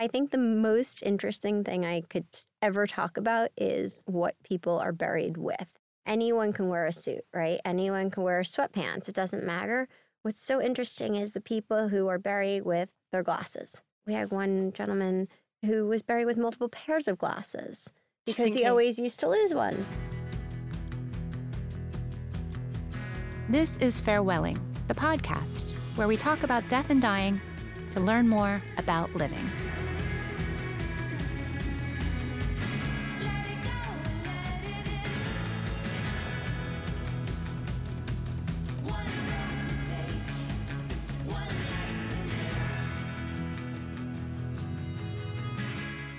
I think the most interesting thing I could ever talk about is what people are buried with. Anyone can wear a suit, right? Anyone can wear sweatpants. It doesn't matter. What's so interesting is the people who are buried with their glasses. We had one gentleman who was buried with multiple pairs of glasses because he always used to lose one. This is Farewelling, the podcast where we talk about death and dying to learn more about living.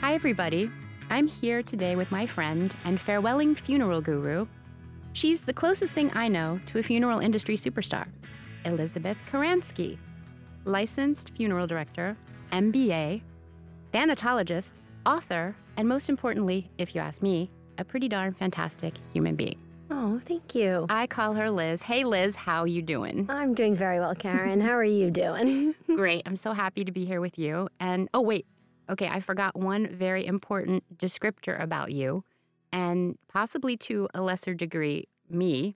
Hi, everybody. I'm here today with my friend and farewelling funeral guru. She's the closest thing I know to a funeral industry superstar, Elizabeth Karansky, licensed funeral director, MBA, thanatologist, author, and most importantly, if you ask me, a pretty darn fantastic human being. Oh, thank you. I call her Liz. Hey Liz, how you doing? I'm doing very well, Karen. How are you doing? Great. I'm so happy to be here with you. And oh, wait. Okay, I forgot one very important descriptor about you, and possibly to a lesser degree, me,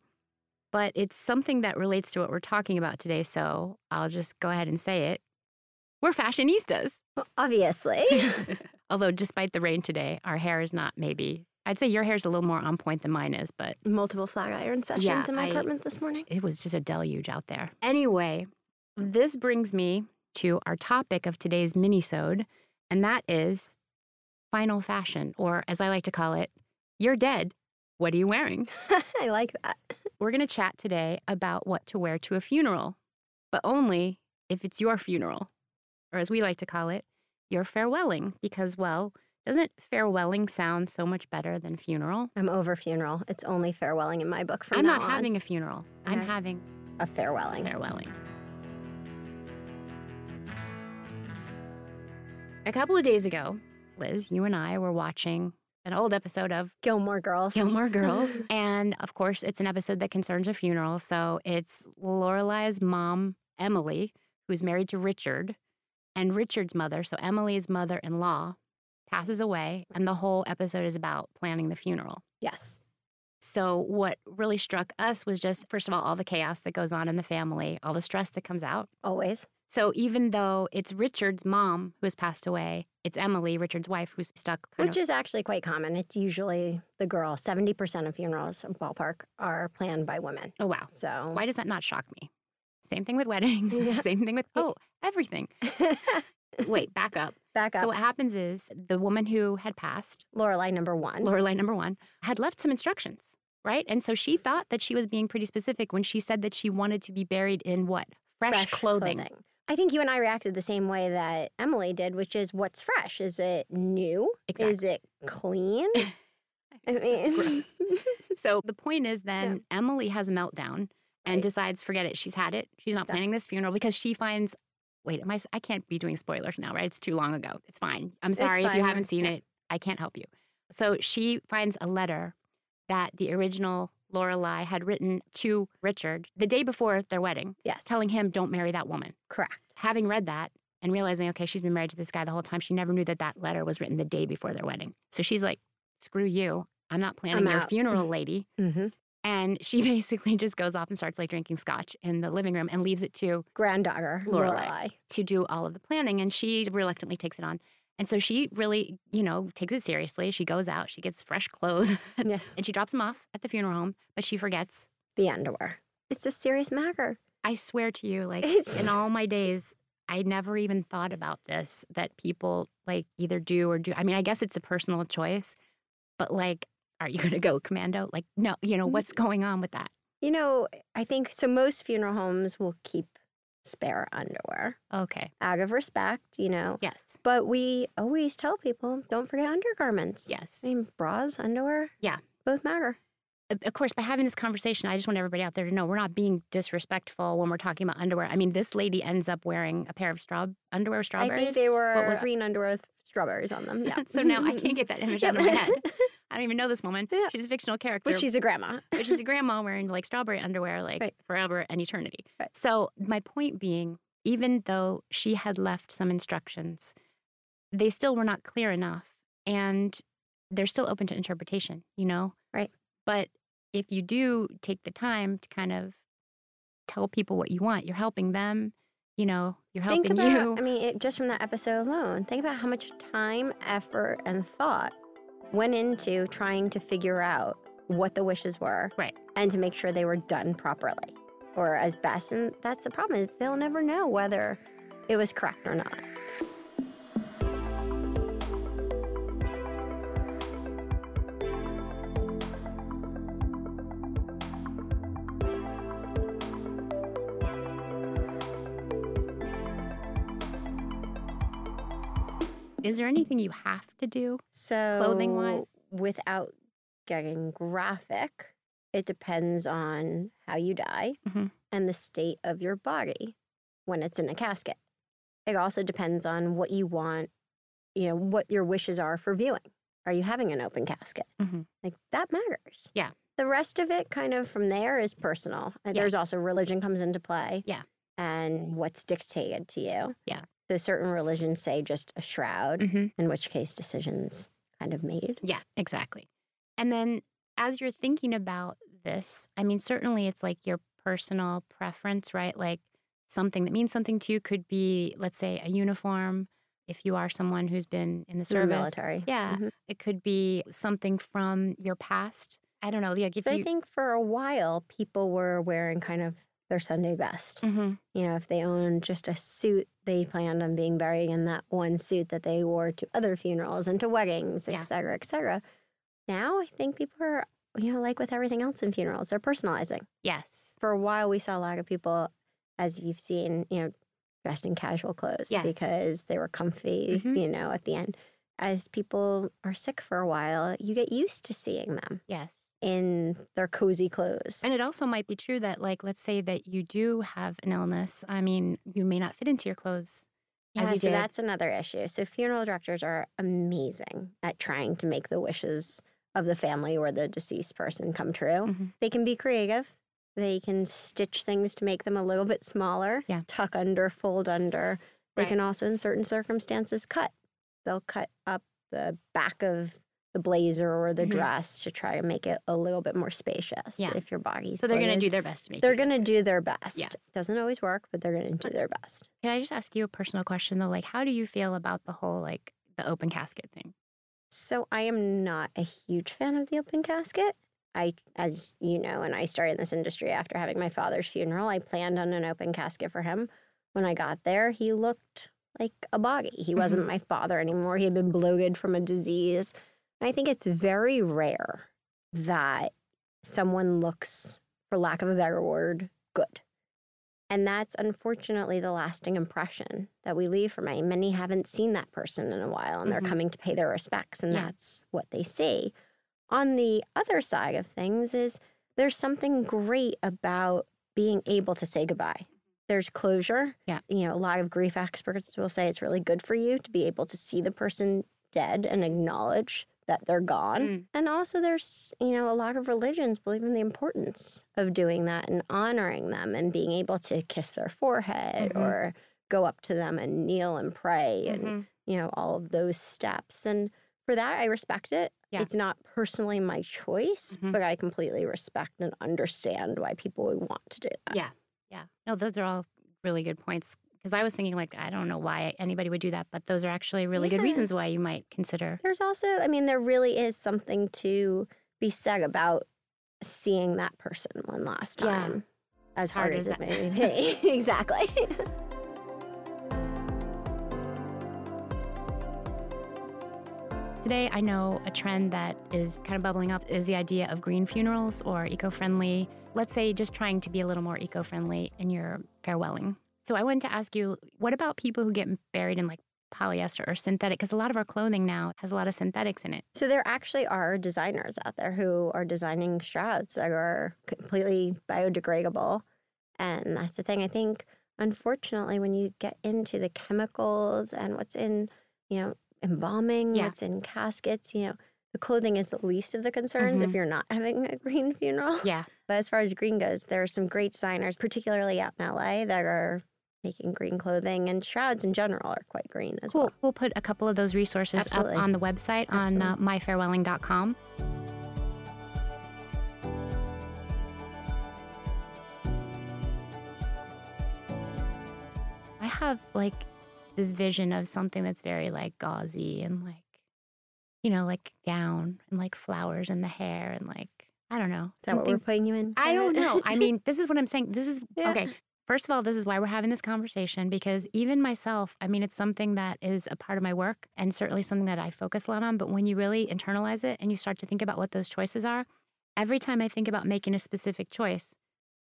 but it's something that relates to what we're talking about today. So I'll just go ahead and say it. We're fashionistas. Obviously. Although, despite the rain today, our hair is not maybe. I'd say your hair's a little more on point than mine is, but Multiple flat iron sessions Yeah, in my I- apartment this morning. it was just a deluge out there. Anyway, this brings me to our topic of today's minisode, and that is final fashion, or as I like to call it, you're dead. What are you wearing? I like that. We're going to chat today about what to wear to a funeral, but only if it's your funeral, or as we like to call it, your farewelling, because, well, doesn't farewelling sound so much better than funeral? I'm over funeral. It's only farewelling in my book from I'm now not on. having a funeral. I'm having a farewelling. farewelling. A couple of days ago, Liz, you and I were watching an old episode of Gilmore Girls. Gilmore Girls. and of course, it's an episode that concerns a funeral. So it's Lorelai's mom, Emily, who's married to Richard, and Richard's mother, so Emily's mother in law, passes away. And the whole episode is about planning the funeral. Yes. So, what really struck us was just, first of all, all the chaos that goes on in the family, all the stress that comes out. Always. So, even though it's Richard's mom who has passed away, it's Emily, Richard's wife, who's stuck Which of. is actually quite common. It's usually the girl. 70% of funerals, ballpark, are planned by women. oh, wow. So, Why does that not shock me? Same thing with weddings, Yeah. same thing with, oh, everything. Wait, back up. back up. So, what happens is the woman who had passed, Lorelai number one. Lorelai number one, had left some instructions, right? And so she thought that she was being pretty specific when she said that she wanted to be buried in what? Fresh, clothing. I think you and I reacted the same way that Emily did, which is what's fresh? Is it new? Exactly. Is it clean? So. So the point is then Emily has a meltdown and Right. decides, forget it. She's had it. She's not Done. planning this funeral because she finds, wait, am I, I can't be doing spoilers now, right? It's too long ago. It's fine. I'm sorry if you haven't seen yeah. it. I can't help you. So she finds a letter that the original Lorelai had written to Richard the day before their wedding, yes, telling him, don't marry that woman. correct. Having read that and realizing, okay, she's been married to this guy the whole time, she never knew that that letter was written the day before their wedding. So she's like, screw you. I'm not planning I'm your out." funeral, lady. hmm And she basically just goes off and starts like drinking scotch in the living room and leaves it to Granddaughter, Lorelai. Lorelai. to do all of the planning. And she reluctantly takes it on. And so she really, you know, takes it seriously. She goes out, she gets fresh clothes, Yes, and she drops them off at the funeral home, but she forgets. the underwear. It's a serious matter. I swear to you, like It's- in all my days, I never even thought about this that people like either do or do. I mean, I guess it's a personal choice, but like, are you going to go commando? Like, no, you know, what's mm-hmm. going on with that? You know, I think so. Most funeral homes will keep spare underwear Okay. out of respect, you know. Yes. But we always tell people don't forget undergarments. Yes. I mean, bras, underwear. Yeah. Both matter. of course, by having this conversation, I just want everybody out there to know we're not being disrespectful when we're talking about underwear. I mean, this lady ends up wearing a pair of straw underwear strawberries. I think they were What was green underwear with strawberries on them. Yeah. so now I can't get that image out of my head. I don't even know this woman. Yeah. She's a fictional character. but she's a grandma. but she's a grandma wearing like strawberry underwear like Right. forever and eternity. Right. So my point being, even though she had left some instructions, they still were not clear enough and they're still open to interpretation, you know? Right. But if you do take the time to kind of tell people what you want, you're helping them, you know, you're Think helping about, you. I mean, it, just from that episode alone, think about how much time, effort, and thought went into trying to figure out what the wishes were. Right. And to make sure they were done properly or as best. And that's the problem is they'll never know whether it was correct or not. Is there anything you have to do? So, Clothing-wise? without getting graphic, it depends on how you die Mhm. and the state of your body when it's in a casket. It also depends on what you want, you know, what your wishes are for viewing. Are you having an open casket? Mhm. Like that matters. Yeah. The rest of it, kind of from there, is personal. Yeah. There's also religion comes into play. Yeah. And what's dictated to you. Yeah. So certain religions say just a shroud, Mhm. in which case decisions kind of made. Yeah, exactly. And then as you're thinking about this, I mean, certainly it's like your personal preference, right? Like something that means something to you could be, let's say, a uniform. If you are someone who's been in the service, military. yeah, Mhm. it could be something from your past. I don't know. If So you, I think for a while, people were wearing kind of their Sunday best. Mhm. You know, if they own just a suit, they planned on being buried in that one suit that they wore to other funerals and to weddings, Yeah. et cetera, et cetera. Now I think people are, you know, like with everything else in funerals, they're personalizing. yes, For a while, we saw a lot of people, as you've seen, you know, dressed in casual clothes Yes. because they were comfy, Mhm. you know, at the end. As people are sick for a while, you get used to seeing them yes. In their cozy clothes. And it also might be true that, like, let's say that you do have an illness. I mean, you may not fit into your clothes Yeah, as you so did. that's another issue. So funeral directors are amazing at trying to make the wishes of the family or the deceased person come true. Mhm. They can be creative. They can stitch things to make them a little bit smaller, Yeah. tuck under, fold under. They Right. can also, in certain circumstances, cut. They'll cut up the back of the blazer or the Mhm. dress to try to make it a little bit more spacious Yeah. if your body's So they're going to do their best to make They're going to do their best. Yeah. Doesn't always work, but they're going to do their best. Can I just ask you a personal question though? Like, how do you feel about the whole like the open casket thing? So I am not a huge fan of the open casket. I, as you know, and I started in this industry after having my father's funeral. I planned on an open casket for him. When I got there, he looked like a body. He wasn't my father anymore. He had been bloated from a disease. I think it's very rare that someone looks, for lack of a better word, good. And that's unfortunately the lasting impression that we leave for many. Many haven't seen that person in a while and Mhm. they're coming to pay their respects, and Yeah. that's what they see. On the other side of things, is there's something great about being able to say goodbye. There's closure. Yeah. You know, a lot of grief experts will say it's really good for you to be able to see the person dead and acknowledge that they're gone. Mm. And also, there's, you know, a lot of religions believe in the importance of doing that and honoring them and being able to kiss their forehead Mhm. or go up to them and kneel and pray and, Mhm. you know, all of those steps. And for that, I respect it. Yeah. It's not personally my choice, Mhm. but I completely respect and understand why people would want to do that. Yeah. Yeah. No, those are all really good points. Because I was thinking, like, I don't know why anybody would do that, but those are actually really good reasons why you might consider. There's also, I mean, there really is something to be said about seeing that person one last Yeah. time. As hard, Hard as as it may be. exactly. Today, I know a trend that is kind of bubbling up is the idea of green funerals or eco friendly. Let's say just trying to be a little more eco friendly in your farewelling. So, I wanted to ask you what about people who get buried in like polyester or synthetic? Because a lot of our clothing now has a lot of synthetics in it. So there actually are designers out there who are designing shrouds that are completely biodegradable. And that's the thing. I think, unfortunately, when you get into the chemicals and what's in, you know, embalming, Yeah. what's in caskets, you know, the clothing is the least of the concerns if Mhm. you're not having a green funeral. Yeah. But as far as green goes, there are some great designers, particularly out in LA, that are making green clothing and shrouds in general are quite green as Cool. well. We'll put a couple of those resources Absolutely. up on the website on uh, myfarewelling.com. I have like this vision of something that's very like gauzy and like, you know, like gown and like flowers in the hair and like, I don't know. Is that what we're putting you in? I don't know. I mean, this is what I'm saying. This is Yeah. okay. First of all, this is why we're having this conversation because even myself, I mean, it's something that is a part of my work and certainly something that I focus a lot on. But when you really internalize it and you start to think about what those choices are, every time I think about making a specific choice,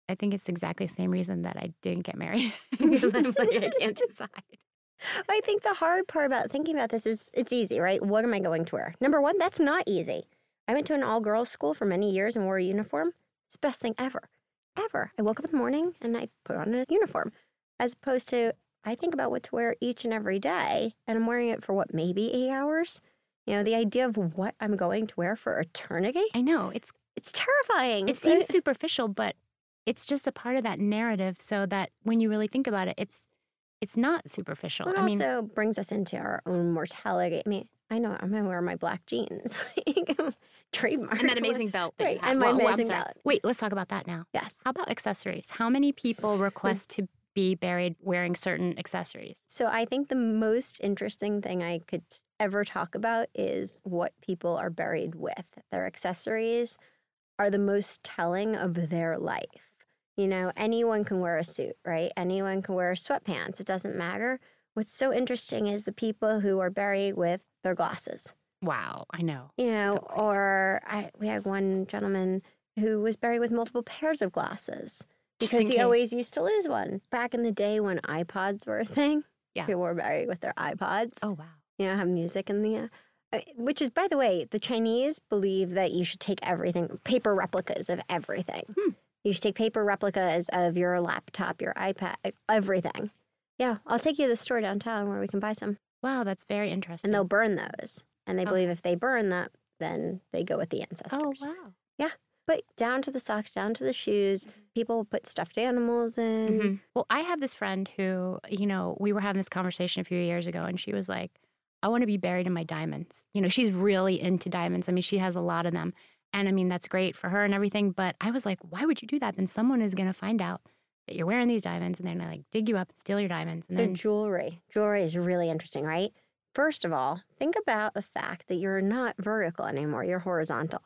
I think it's exactly the same reason that I didn't get married because I'm like, I can't decide. I think the hard part about thinking about this is it's easy, right? What am I going to wear? Number one, that's not easy. I went to an all girls school for many years and wore a uniform. It's the best thing ever. Ever. I woke up in the morning and I put on a uniform. As opposed to, I think about what to wear each and every day, and I'm wearing it for what, maybe eight hours? You know, the idea of what I'm going to wear for eternity, I know it's it's terrifying. it seems superficial, but it's just a part of that narrative so that when you really think about it, it's it's not superficial. It I mean, also brings us into our own mortality. I mean, I know I'm gonna wear my black jeans, trademark. and that amazing belt that Right, you and my Well, amazing sorry. belt. Wait, let's talk about that now. Yes. How about accessories? How many people request to be buried wearing certain accessories? So I think the most interesting thing I could ever talk about is what people are buried with. Their accessories are the most telling of their life. You know, anyone can wear a suit, right? Anyone can wear sweatpants. It doesn't matter. What's so interesting is the people who are buried with their glasses. Wow, I know. You know, So or I, we had one gentleman who was buried with multiple pairs of glasses because he case. always used to lose one. Back in the day when iPods were a thing, Yeah. people were buried with their iPods. Oh wow. You know, have music in the. Uh, which is, by the way, the Chinese believe that you should take everything, paper replicas of everything. Hmm. You should take paper replicas of your laptop, your iPad, everything. Yeah, I'll take you to the store downtown where we can buy some. Wow, that's very interesting. And they'll burn those. And they Okay. believe if they burn that, then they go with the ancestors. oh wow. Yeah. But down to the socks, down to the shoes, people put stuffed animals in. Mhm. Well, I have this friend who, you know, we were having this conversation a few years ago, and she was like, I want to be buried in my diamonds. You know, she's really into diamonds. I mean, she has a lot of them. And I mean, that's great for her and everything. But I was like, why would you do that? Then someone is going to find out that you're wearing these diamonds and they're going to like dig you up and steal your diamonds. And So then, jewelry, jewelry is really interesting, right? First of all, think about the fact that you're not vertical anymore; you're horizontal.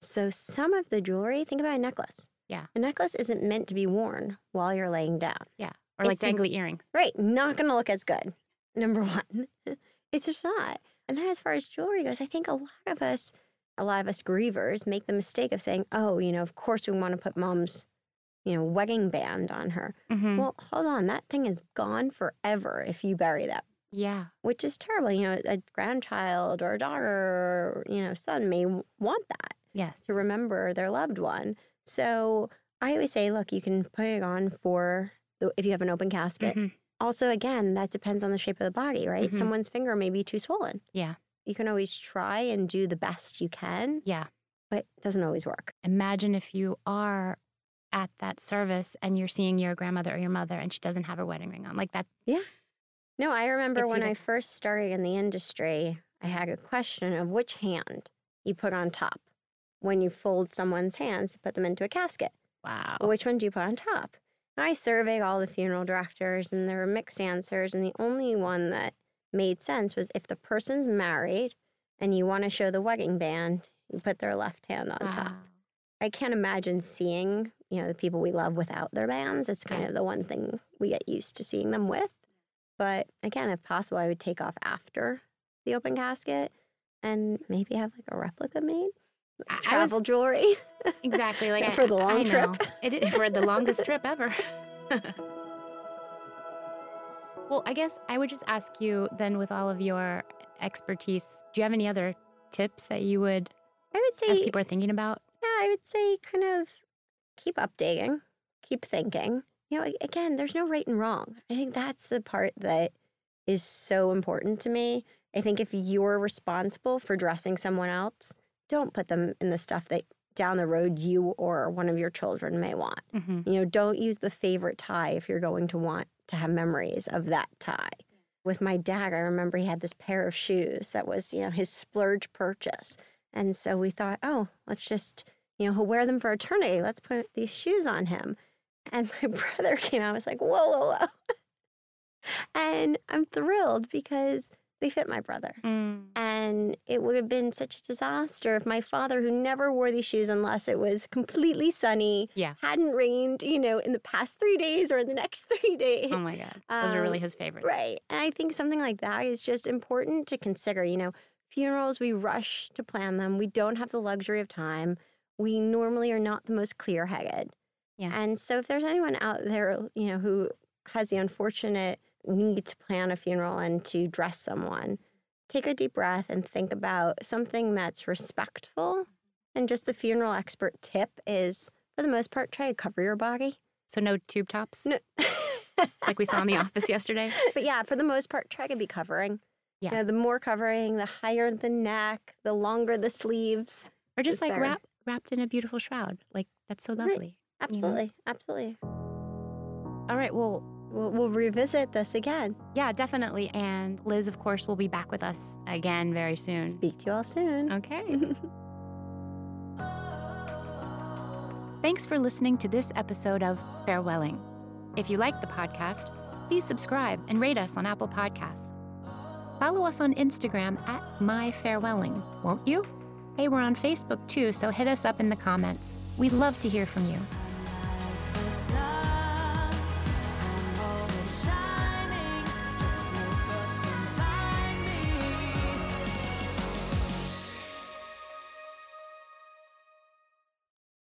So some of the jewelry, think about a necklace. Yeah. a necklace isn't meant to be worn while you're laying down. yeah, or like it's dangly earrings. Right, not going to look as good. Number one, it's just not. And then as far as jewelry goes, I think a lot of us, a lot of us grievers, make the mistake of saying, "Oh, you know, of course we want to put mom's, you know, wedding band on her." Mhm. Well, hold on, that thing is gone forever if you bury that yeah. which is terrible. You know, a grandchild or a daughter or, you know, son may want that Yes. to remember their loved one. So I always say, look, you can put it on for the, if you have an open casket. Mhm. Also, again, that depends on the shape of the body, right? Mhm. Someone's finger may be too swollen. Yeah. You can always try and do the best you can, Yeah. but it doesn't always work. Imagine if you are at that service and you're seeing your grandmother or your mother and she doesn't have her wedding ring on. Like that. No, I remember It's when either- I first started in the industry, I had a question of which hand you put on top when you fold someone's hands to put them into a casket. Wow. Which one do you put on top? I surveyed all the funeral directors and there were mixed answers. And the only one that made sense was if the person's married and you want to show the wedding band, you put their left hand on top. I can't imagine seeing, you know, the people we love without their bands. It's kind of the one thing we get used to seeing them with. But again, if possible, I would take off after the open casket and maybe have like a replica made. I- I was- Travel jewelry. Exactly. Like I- For the long I trip. know. It is for the longest trip ever. well, I guess I would just ask you then, with all of your expertise, do you have any other tips that you would, I would say as people are thinking about? Yeah, I would say kind of keep updating, keep thinking. You know, again, there's no right and wrong. I think that's the part that is so important to me. I think if you're responsible for dressing someone else, don't put them in the stuff that down the road you or one of your children may want. Mm-hmm. You know, don't use the favorite tie if you're going to want to have memories of that tie. With my dad, I remember he had this pair of shoes that was, you know, his splurge purchase. And so we thought, oh, let's just, you know, he'll wear them for eternity. Let's put these shoes on him. And my brother came out, I was like, whoa, whoa, whoa. and I'm thrilled because they fit my brother. Mm. And it would have been such a disaster if my father, who never wore these shoes unless it was completely sunny, Yeah. hadn't rained, you know, in the past three days or in the next three days. Oh my God. Those are really Um, his favorites. Right. And I think something like that is just important to consider. You know, funerals, we rush to plan them, we don't have the luxury of time. We normally are not the most clear headed. Yeah. And so if there's anyone out there, you know, who has the unfortunate need to plan a funeral and to dress someone, take a deep breath and think about something that's respectful. And just the funeral expert tip is, for the most part, try to cover your body. So no tube tops, No. like we saw in The Office yesterday. But yeah, for the most part, try to be covering. Yeah. You know, the more covering, the higher the neck, the longer the sleeves. Or just like better. wrap, wrapped in a beautiful shroud. Like that's so Right. Absolutely. Absolutely. All right. Well, We'll, we'll revisit this again. yeah, definitely. And Liz, of course, will be back with us again very soon. Speak to you all soon. Okay. Thanks for listening to this episode of Farewelling. If you like the podcast, please subscribe and rate us on Apple Podcasts. Follow us on Instagram at myfarewelling, won't you? Hey, we're on Facebook too, so hit us up in the comments. We'd love to hear from you.